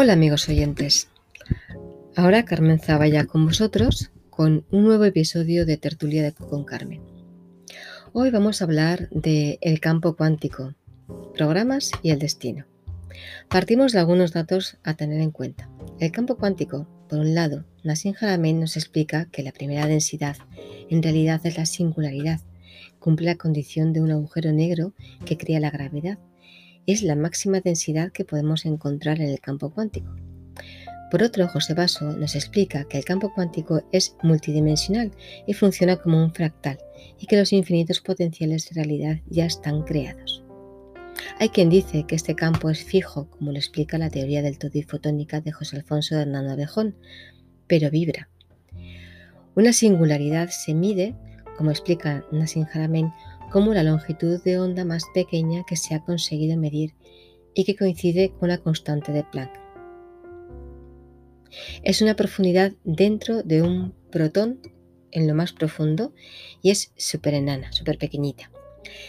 Hola amigos oyentes. Ahora Carmen Zavalla con vosotros con un nuevo episodio de Tertulia de con Carmen. Hoy vamos a hablar de el campo cuántico, programas y el destino. Partimos de algunos datos a tener en cuenta. El campo cuántico, por un lado, Nassim Haramein nos explica que la primera densidad en realidad es la singularidad, cumple la condición de un agujero negro que crea la gravedad es la máxima densidad que podemos encontrar en el campo cuántico. Por otro, José Basso nos explica que el campo cuántico es multidimensional y funciona como un fractal y que los infinitos potenciales de realidad ya están creados. Hay quien dice que este campo es fijo, como lo explica la teoría del todo y fotónica de José Alfonso Hernando Abejón, pero vibra. Una singularidad se mide, como explica Nassim Haramein, como la longitud de onda más pequeña que se ha conseguido medir y que coincide con la constante de Planck. Es una profundidad dentro de un protón en lo más profundo y es súper enana, súper pequeñita.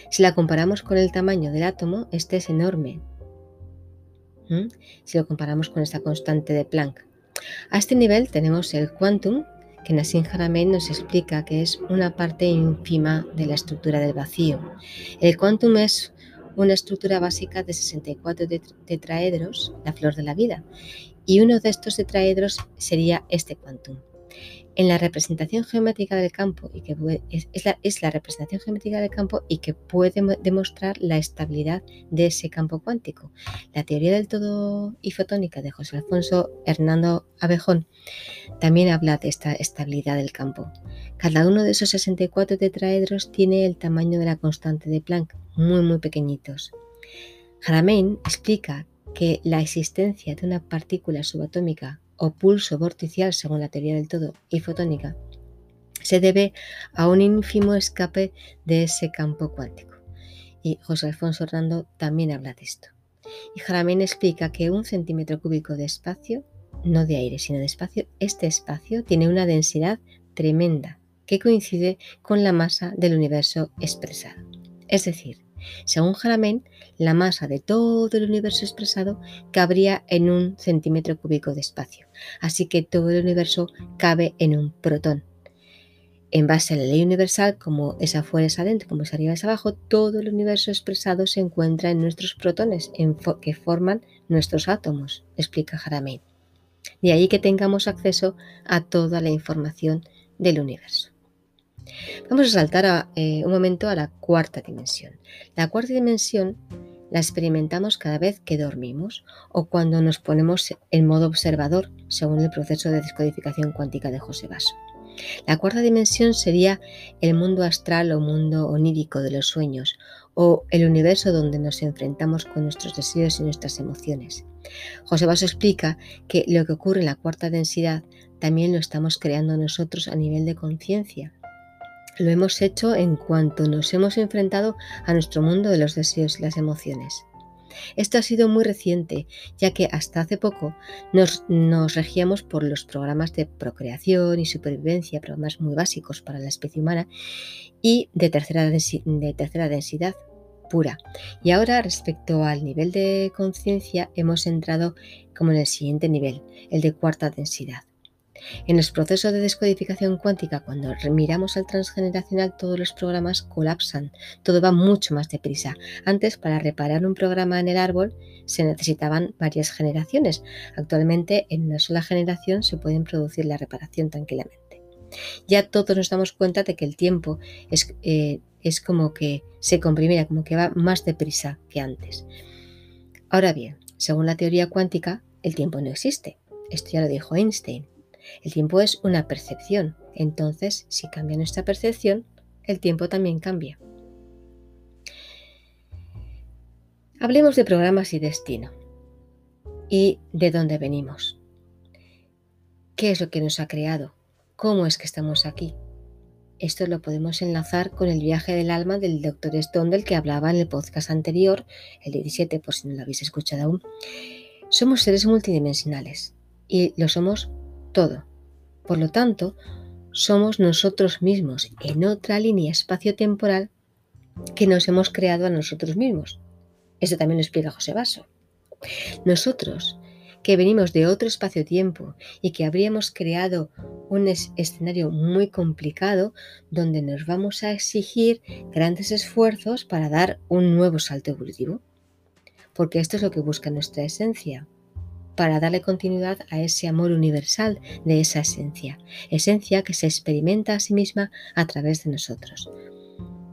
Si la comparamos con el tamaño del átomo, este es enorme. ¿Mm? Si lo comparamos con esta constante de Planck. A este nivel tenemos el quantum, que Nassim Haramein nos explica que es una parte ínfima de la estructura del vacío. El quantum es una estructura básica de 64 tetraedros, la flor de la vida, y uno de estos tetraedros sería este quantum en la representación geométrica del campo y que es, la, es, la, representación geométrica del campo y que puede demostrar la estabilidad de ese campo cuántico. La teoría del todo y fotónica de José Alfonso Hernando Abejón también habla de esta estabilidad del campo. Cada uno de esos 64 tetraedros tiene el tamaño de la constante de Planck, muy muy pequeñitos. Haramein explica que la existencia de una partícula subatómica o pulso vorticial según la teoría del todo y fotónica, se debe a un ínfimo escape de ese campo cuántico. Y José Alfonso Hernando también habla de esto. Y Jaramín explica que un centímetro cúbico de espacio, no de aire, sino de espacio, este espacio tiene una densidad tremenda que coincide con la masa del universo expresado. Es decir, según Jaramén, la masa de todo el universo expresado cabría en un centímetro cúbico de espacio, así que todo el universo cabe en un protón. En base a la ley universal, como es afuera es adentro, como es arriba es abajo, todo el universo expresado se encuentra en nuestros protones, que forman nuestros átomos, explica Jaramén. De ahí que tengamos acceso a toda la información del universo. Vamos a saltar eh, un momento a la cuarta dimensión. La cuarta dimensión la experimentamos cada vez que dormimos o cuando nos ponemos en modo observador, según el proceso de descodificación cuántica de José Basso. La cuarta dimensión sería el mundo astral o mundo onírico de los sueños, o el universo donde nos enfrentamos con nuestros deseos y nuestras emociones. José Basso explica que lo que ocurre en la cuarta densidad también lo estamos creando nosotros a nivel de conciencia, lo hemos hecho en cuanto nos hemos enfrentado a nuestro mundo de los deseos y las emociones. Esto ha sido muy reciente, ya que hasta hace poco nos, regíamos por los programas de procreación y supervivencia, programas muy básicos para la especie humana y de tercera, de tercera densidad pura. Y ahora respecto al nivel de conciencia hemos entrado como en el siguiente nivel, el de cuarta densidad. En los procesos de descodificación cuántica, cuando miramos al transgeneracional, todos los programas colapsan, todo va mucho más deprisa. Antes, para reparar un programa en el árbol, se necesitaban varias generaciones. Actualmente, en una sola generación se pueden producir la reparación tranquilamente. Ya todos nos damos cuenta de que el tiempo es, eh, es como que se comprime, como que va más deprisa que antes. Ahora bien, según la teoría cuántica, el tiempo no existe. Esto ya lo dijo Einstein. El tiempo es una percepción, entonces si cambia nuestra percepción, el tiempo también cambia. Hablemos de programas y destino y de dónde venimos. ¿Qué es lo que nos ha creado? ¿Cómo es que estamos aquí? Esto lo podemos enlazar con el viaje del alma del Dr. Stone del que hablaba en el podcast anterior, el 17, por si no lo habéis escuchado aún. Somos seres multidimensionales y lo somos todo. Por lo tanto, somos nosotros mismos en otra línea espacio-temporal que nos hemos creado a nosotros mismos. Eso también lo explica José Basso. Nosotros, que venimos de otro espacio-tiempo y que habríamos creado un escenario muy complicado donde nos vamos a exigir grandes esfuerzos para dar un nuevo salto evolutivo. Porque esto es lo que busca nuestra esencia, para darle continuidad a ese amor universal de esa esencia, esencia que se experimenta a sí misma a través de nosotros.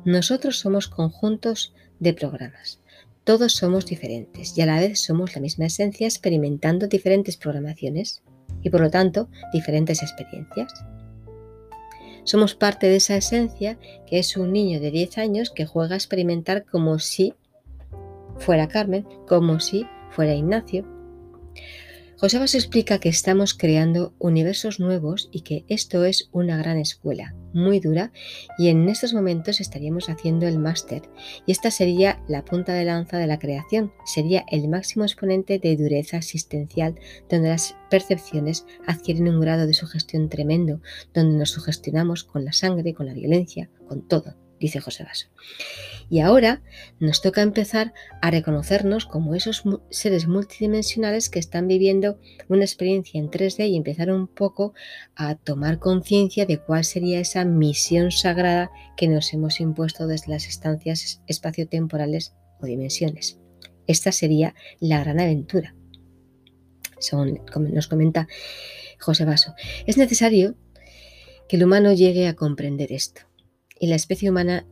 Nosotros somos conjuntos de programas. Todos somos diferentes y a la vez somos la misma esencia experimentando diferentes programaciones y por lo tanto diferentes experiencias. Somos parte de esa esencia que es un niño de 10 años que juega a experimentar como si fuera Carmen, como si fuera Ignacio, José Basso explica que estamos creando universos nuevos y que esto es una gran escuela, muy dura, y en estos momentos estaríamos haciendo el máster. Y esta sería la punta de lanza de la creación, sería el máximo exponente de dureza existencial, donde las percepciones adquieren un grado de sugestión tremendo, donde nos sugestionamos con la sangre, con la violencia, con todo, dice José Basso. Y ahora nos toca empezar a reconocernos como esos seres multidimensionales que están viviendo una experiencia en 3D y empezar un poco a tomar conciencia de cuál sería esa misión sagrada que nos hemos impuesto desde las estancias espaciotemporales o dimensiones. Esta sería la gran aventura. Según nos comenta José Basso, es necesario que el humano llegue a comprender esto y la especie humana,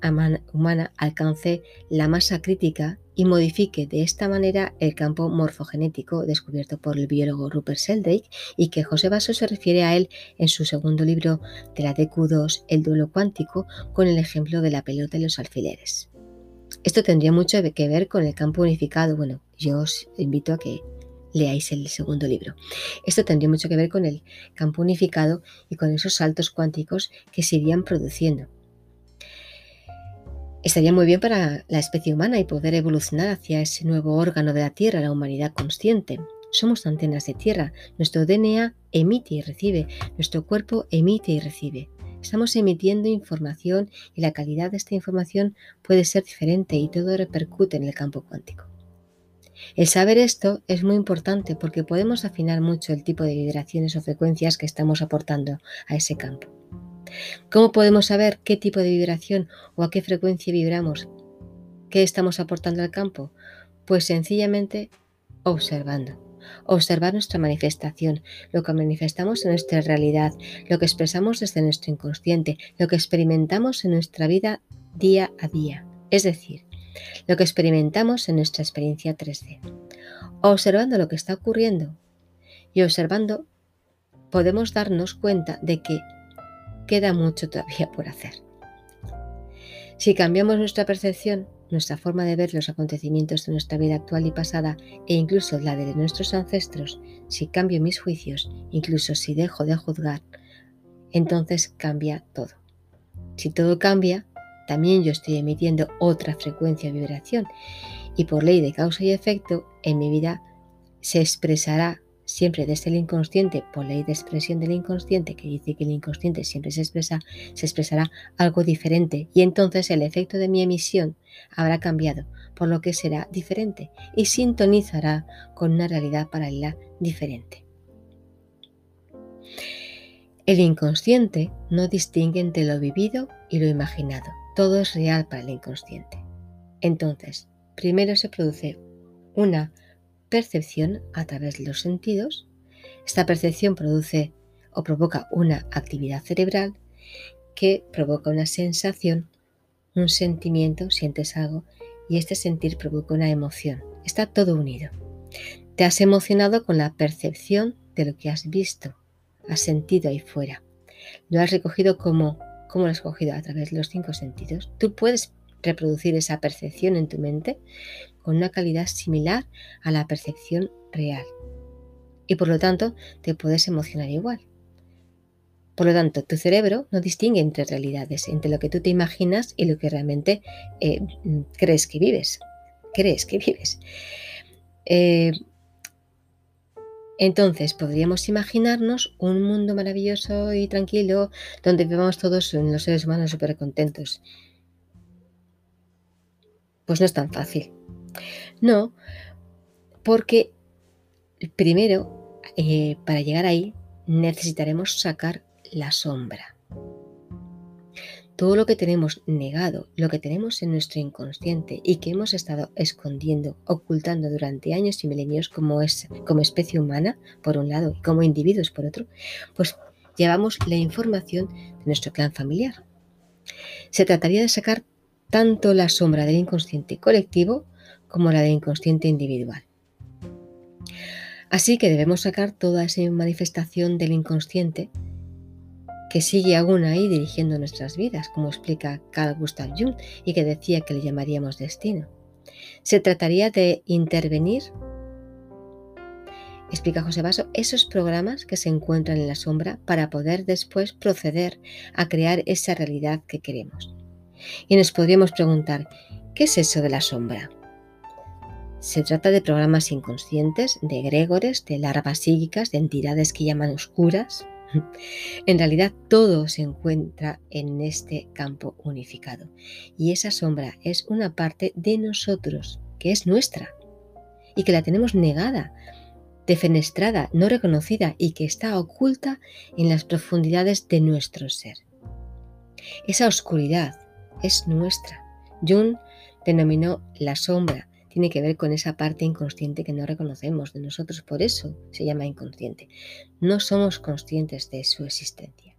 humana alcance la masa crítica y modifique de esta manera el campo morfogenético descubierto por el biólogo Rupert Sheldrake y que José Basso se refiere a él en su segundo libro de la DQ2, El duelo cuántico, con el ejemplo de la pelota y los alfileres. Esto tendría mucho que ver con el campo unificado. Bueno, yo os invito a que leáis el segundo libro. Esto tendría mucho que ver con el campo unificado y con esos saltos cuánticos que se irían produciendo Estaría muy bien para la especie humana y poder evolucionar hacia ese nuevo órgano de la Tierra, la humanidad consciente. Somos antenas de tierra, nuestro DNA emite y recibe, nuestro cuerpo emite y recibe. Estamos emitiendo información y la calidad de esta información puede ser diferente y todo repercute en el campo cuántico. El saber esto es muy importante porque podemos afinar mucho el tipo de vibraciones o frecuencias que estamos aportando a ese campo. ¿Cómo podemos saber qué tipo de vibración o a qué frecuencia vibramos? ¿Qué estamos aportando al campo? Pues sencillamente observando. Observar nuestra manifestación, lo que manifestamos en nuestra realidad, lo que expresamos desde nuestro inconsciente, lo que experimentamos en nuestra vida día a día, es decir, lo que experimentamos en nuestra experiencia 3D. Observando lo que está ocurriendo y observando podemos darnos cuenta de que queda mucho todavía por hacer. Si cambiamos nuestra percepción, nuestra forma de ver los acontecimientos de nuestra vida actual y pasada e incluso la de nuestros ancestros, si cambio mis juicios, incluso si dejo de juzgar, entonces cambia todo. Si todo cambia, también yo estoy emitiendo otra frecuencia o vibración y por ley de causa y efecto en mi vida se expresará siempre desde el inconsciente, por ley de expresión del inconsciente, que dice que el inconsciente siempre se expresa, se expresará algo diferente y entonces el efecto de mi emisión habrá cambiado, por lo que será diferente y sintonizará con una realidad paralela diferente. El inconsciente no distingue entre lo vivido y lo imaginado. Todo es real para el inconsciente. Entonces, primero se produce una percepción a través de los sentidos. Esta percepción produce o provoca una actividad cerebral que provoca una sensación, un sentimiento, sientes algo y este sentir provoca una emoción. Está todo unido. Te has emocionado con la percepción de lo que has visto, has sentido ahí fuera. Lo has recogido como, ¿cómo lo has cogido? A través de los cinco sentidos. Tú puedes reproducir esa percepción en tu mente con una calidad similar a la percepción real. Y por lo tanto te puedes emocionar igual. Por lo tanto, tu cerebro no distingue entre realidades, entre lo que tú te imaginas y lo que realmente eh, crees que vives. Crees que vives. Eh, entonces podríamos imaginarnos un mundo maravilloso y tranquilo donde vivamos todos los seres humanos súper contentos. Pues no es tan fácil. No, porque primero, eh, para llegar ahí, necesitaremos sacar la sombra. Todo lo que tenemos negado, lo que tenemos en nuestro inconsciente y que hemos estado escondiendo, ocultando durante años y milenios como, es, como especie humana, por un lado, y como individuos, por otro, pues llevamos la información de nuestro clan familiar. Se trataría de sacar tanto la sombra del inconsciente colectivo como la del inconsciente individual. Así que debemos sacar toda esa manifestación del inconsciente que sigue aún ahí dirigiendo nuestras vidas, como explica Carl Gustav Jung y que decía que le llamaríamos destino. Se trataría de intervenir, explica José Basso, esos programas que se encuentran en la sombra para poder después proceder a crear esa realidad que queremos. Y nos podríamos preguntar, ¿qué es eso de la sombra? Se trata de programas inconscientes, de egregores, de larvas psíquicas, de entidades que llaman oscuras, en realidad todo se encuentra en este campo unificado y esa sombra es una parte de nosotros, que es nuestra y que la tenemos negada, defenestrada, no reconocida y que está oculta en las profundidades de nuestro ser. Esa oscuridad es nuestra. Jung denominó la sombra tiene que ver con esa parte inconsciente que no reconocemos de nosotros, por eso se llama inconsciente. No somos conscientes de su existencia.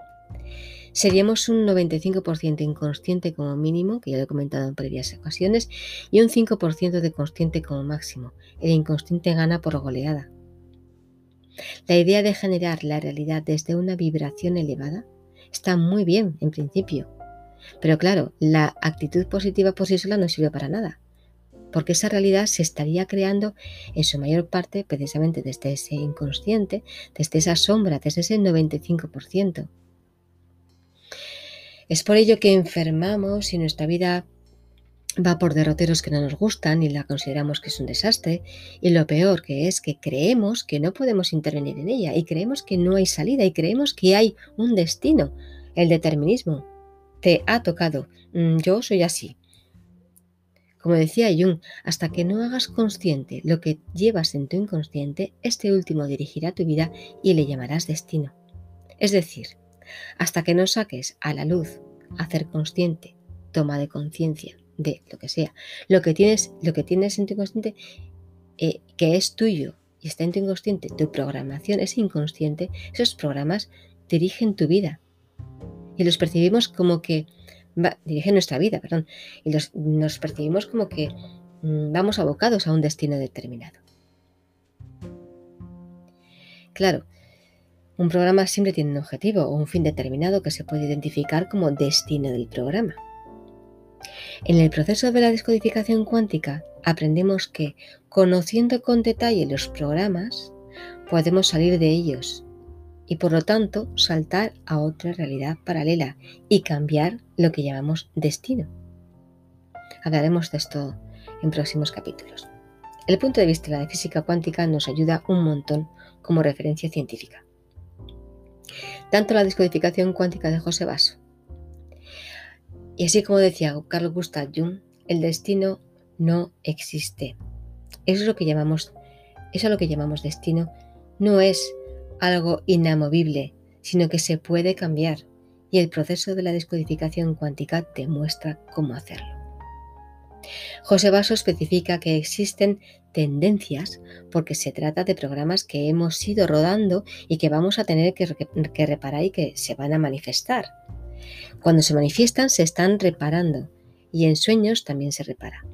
Seríamos un 95% inconsciente como mínimo, que ya lo he comentado en previas ocasiones, y un 5% de consciente como máximo. El inconsciente gana por goleada. La idea de generar la realidad desde una vibración elevada está muy bien en principio, pero claro, la actitud positiva por sí sola no sirve para nada porque esa realidad se estaría creando en su mayor parte precisamente desde ese inconsciente, desde esa sombra, desde ese 95%. Es por ello que enfermamos y nuestra vida va por derroteros que no nos gustan y la consideramos que es un desastre. Y lo peor que es que creemos que no podemos intervenir en ella y creemos que no hay salida y creemos que hay un destino, el determinismo. Te ha tocado, mm, yo soy así, como decía Jung, hasta que no hagas consciente lo que llevas en tu inconsciente, este último dirigirá tu vida y le llamarás destino. Es decir, hasta que no saques a la luz, hacer consciente, toma de conciencia de lo que sea, lo que tienes, lo que tienes en tu inconsciente, eh, que es tuyo y está en tu inconsciente, tu programación es inconsciente, esos programas dirigen tu vida. Y los percibimos como que dirige nuestra vida, perdón, y nos percibimos como que mm, vamos abocados a un destino determinado. Claro, un programa siempre tiene un objetivo o un fin determinado que se puede identificar como destino del programa. En el proceso de la descodificación cuántica aprendemos que, conociendo con detalle los programas, podemos salir de ellos y por lo tanto saltar a otra realidad paralela y cambiar lo que llamamos destino. Hablaremos de esto en próximos capítulos. El punto de vista de la física cuántica nos ayuda un montón como referencia científica. Tanto la descodificación cuántica de José Basso. Y así como decía Carl Gustav Jung, el destino no existe. Eso es lo que llamamos, eso es lo que llamamos destino. No es algo inamovible, sino que se puede cambiar y el proceso de la descodificación cuántica te muestra cómo hacerlo. José Basso especifica que existen tendencias porque se trata de programas que hemos ido rodando y que vamos a tener que, que reparar y que se van a manifestar. Cuando se manifiestan se están reparando y en sueños también se repara.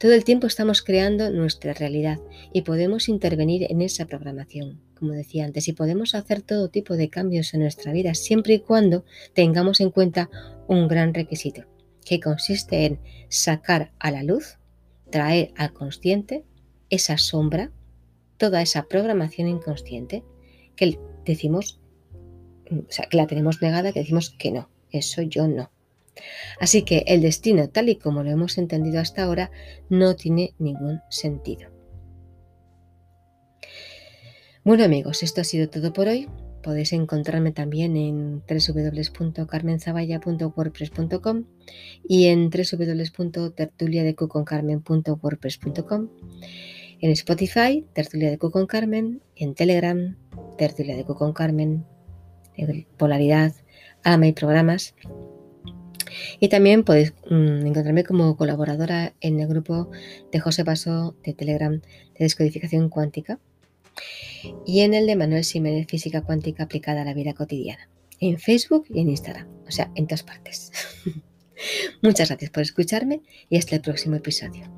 Todo el tiempo estamos creando nuestra realidad y podemos intervenir en esa programación como decía antes, y podemos hacer todo tipo de cambios en nuestra vida siempre y cuando tengamos en cuenta un gran requisito, que consiste en sacar a la luz, traer al consciente esa sombra, toda esa programación inconsciente que decimos, o sea, que la tenemos negada, que decimos que no, eso yo no. Así que el destino, tal y como lo hemos entendido hasta ahora, no tiene ningún sentido. Bueno amigos, esto ha sido todo por hoy. Podéis encontrarme también en www.carmenzaballa.wordpress.com y en www.tertuliadecuconcarmen.wordpress.com. En Spotify, Tertulia de Carmen. En Telegram, Tertulia de Carmen. Polaridad, Alma y Programas. Y también podéis encontrarme como colaboradora en el grupo de José Paso de Telegram de Descodificación Cuántica y en el de Manuel Siménez Física Cuántica aplicada a la vida cotidiana, en Facebook y en Instagram, o sea, en todas partes. Muchas gracias por escucharme y hasta el próximo episodio.